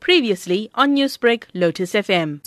Previously on Newsbreak, Lotus FM.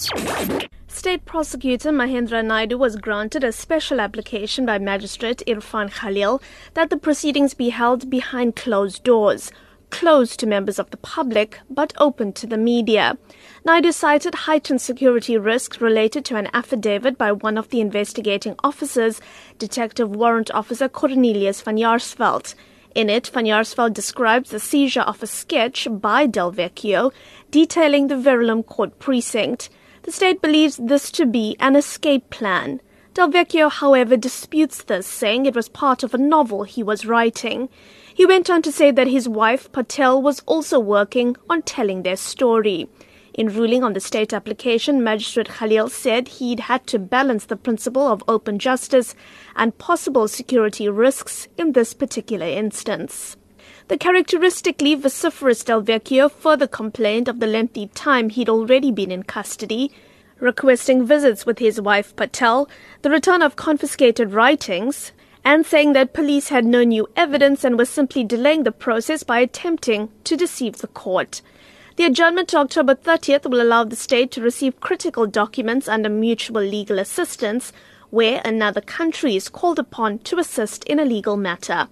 State Prosecutor Mahendra Naidu was granted a special application by Magistrate Irfan Khalil that the proceedings be held behind closed doors, closed to members of the public but open to the media. Naidu cited heightened security risks related to an affidavit by one of the investigating officers, Detective Warrant Officer Cornelius van Jaarsveld. In it, Van describes the seizure of a sketch by Del Vecchio detailing the Verulam court precinct. The state believes this to be an escape plan. Del Vecchio, however, disputes this, saying it was part of a novel he was writing. He went on to say that his wife, Patel, was also working on telling their story. In ruling on the state application, Magistrate Khalil said he'd had to balance the principle of open justice and possible security risks in this particular instance. The characteristically vociferous Del Vecchio further complained of the lengthy time he'd already been in custody, requesting visits with his wife Patel, the return of confiscated writings, and saying that police had no new evidence and were simply delaying the process by attempting to deceive the court. The adjournment to October 30th will allow the state to receive critical documents under mutual legal assistance, where another country is called upon to assist in a legal matter.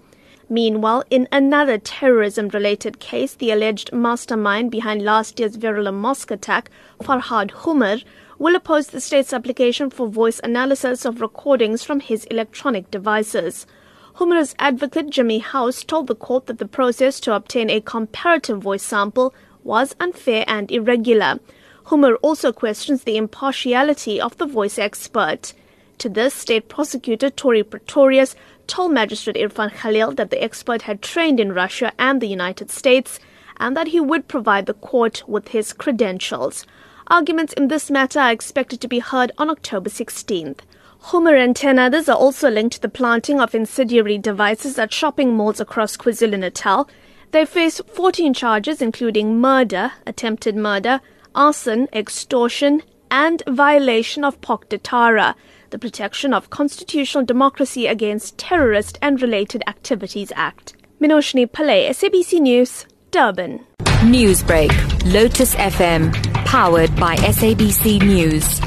Meanwhile, in another terrorism related case, the alleged mastermind behind last year's Verulam mosque attack, Farhad Hoomer, will oppose the state's application for voice analysis of recordings from his electronic devices. Hoomer's advocate Jimmy Howse told the court that the process to obtain a comparative voice sample was unfair and irregular. Hoomer also questions the impartiality of the voice expert. To this, State Prosecutor Tori Pretorius told Magistrate Irfan Khalil that the expert had trained in Russia and the United States and that he would provide the court with his credentials. Arguments in this matter are expected to be heard on October 16th. Hoomer and 10 others are also linked to the planting of incendiary devices at shopping malls across KwaZulu-Natal. They face 14 charges including murder, attempted murder, arson, extortion, and violation of POCDATARA the Protection of Constitutional Democracy Against Terrorist and Related Activities Act. Minoshni Pillay, SABC News, Durban. Newsbreak, Lotus FM, powered by SABC News.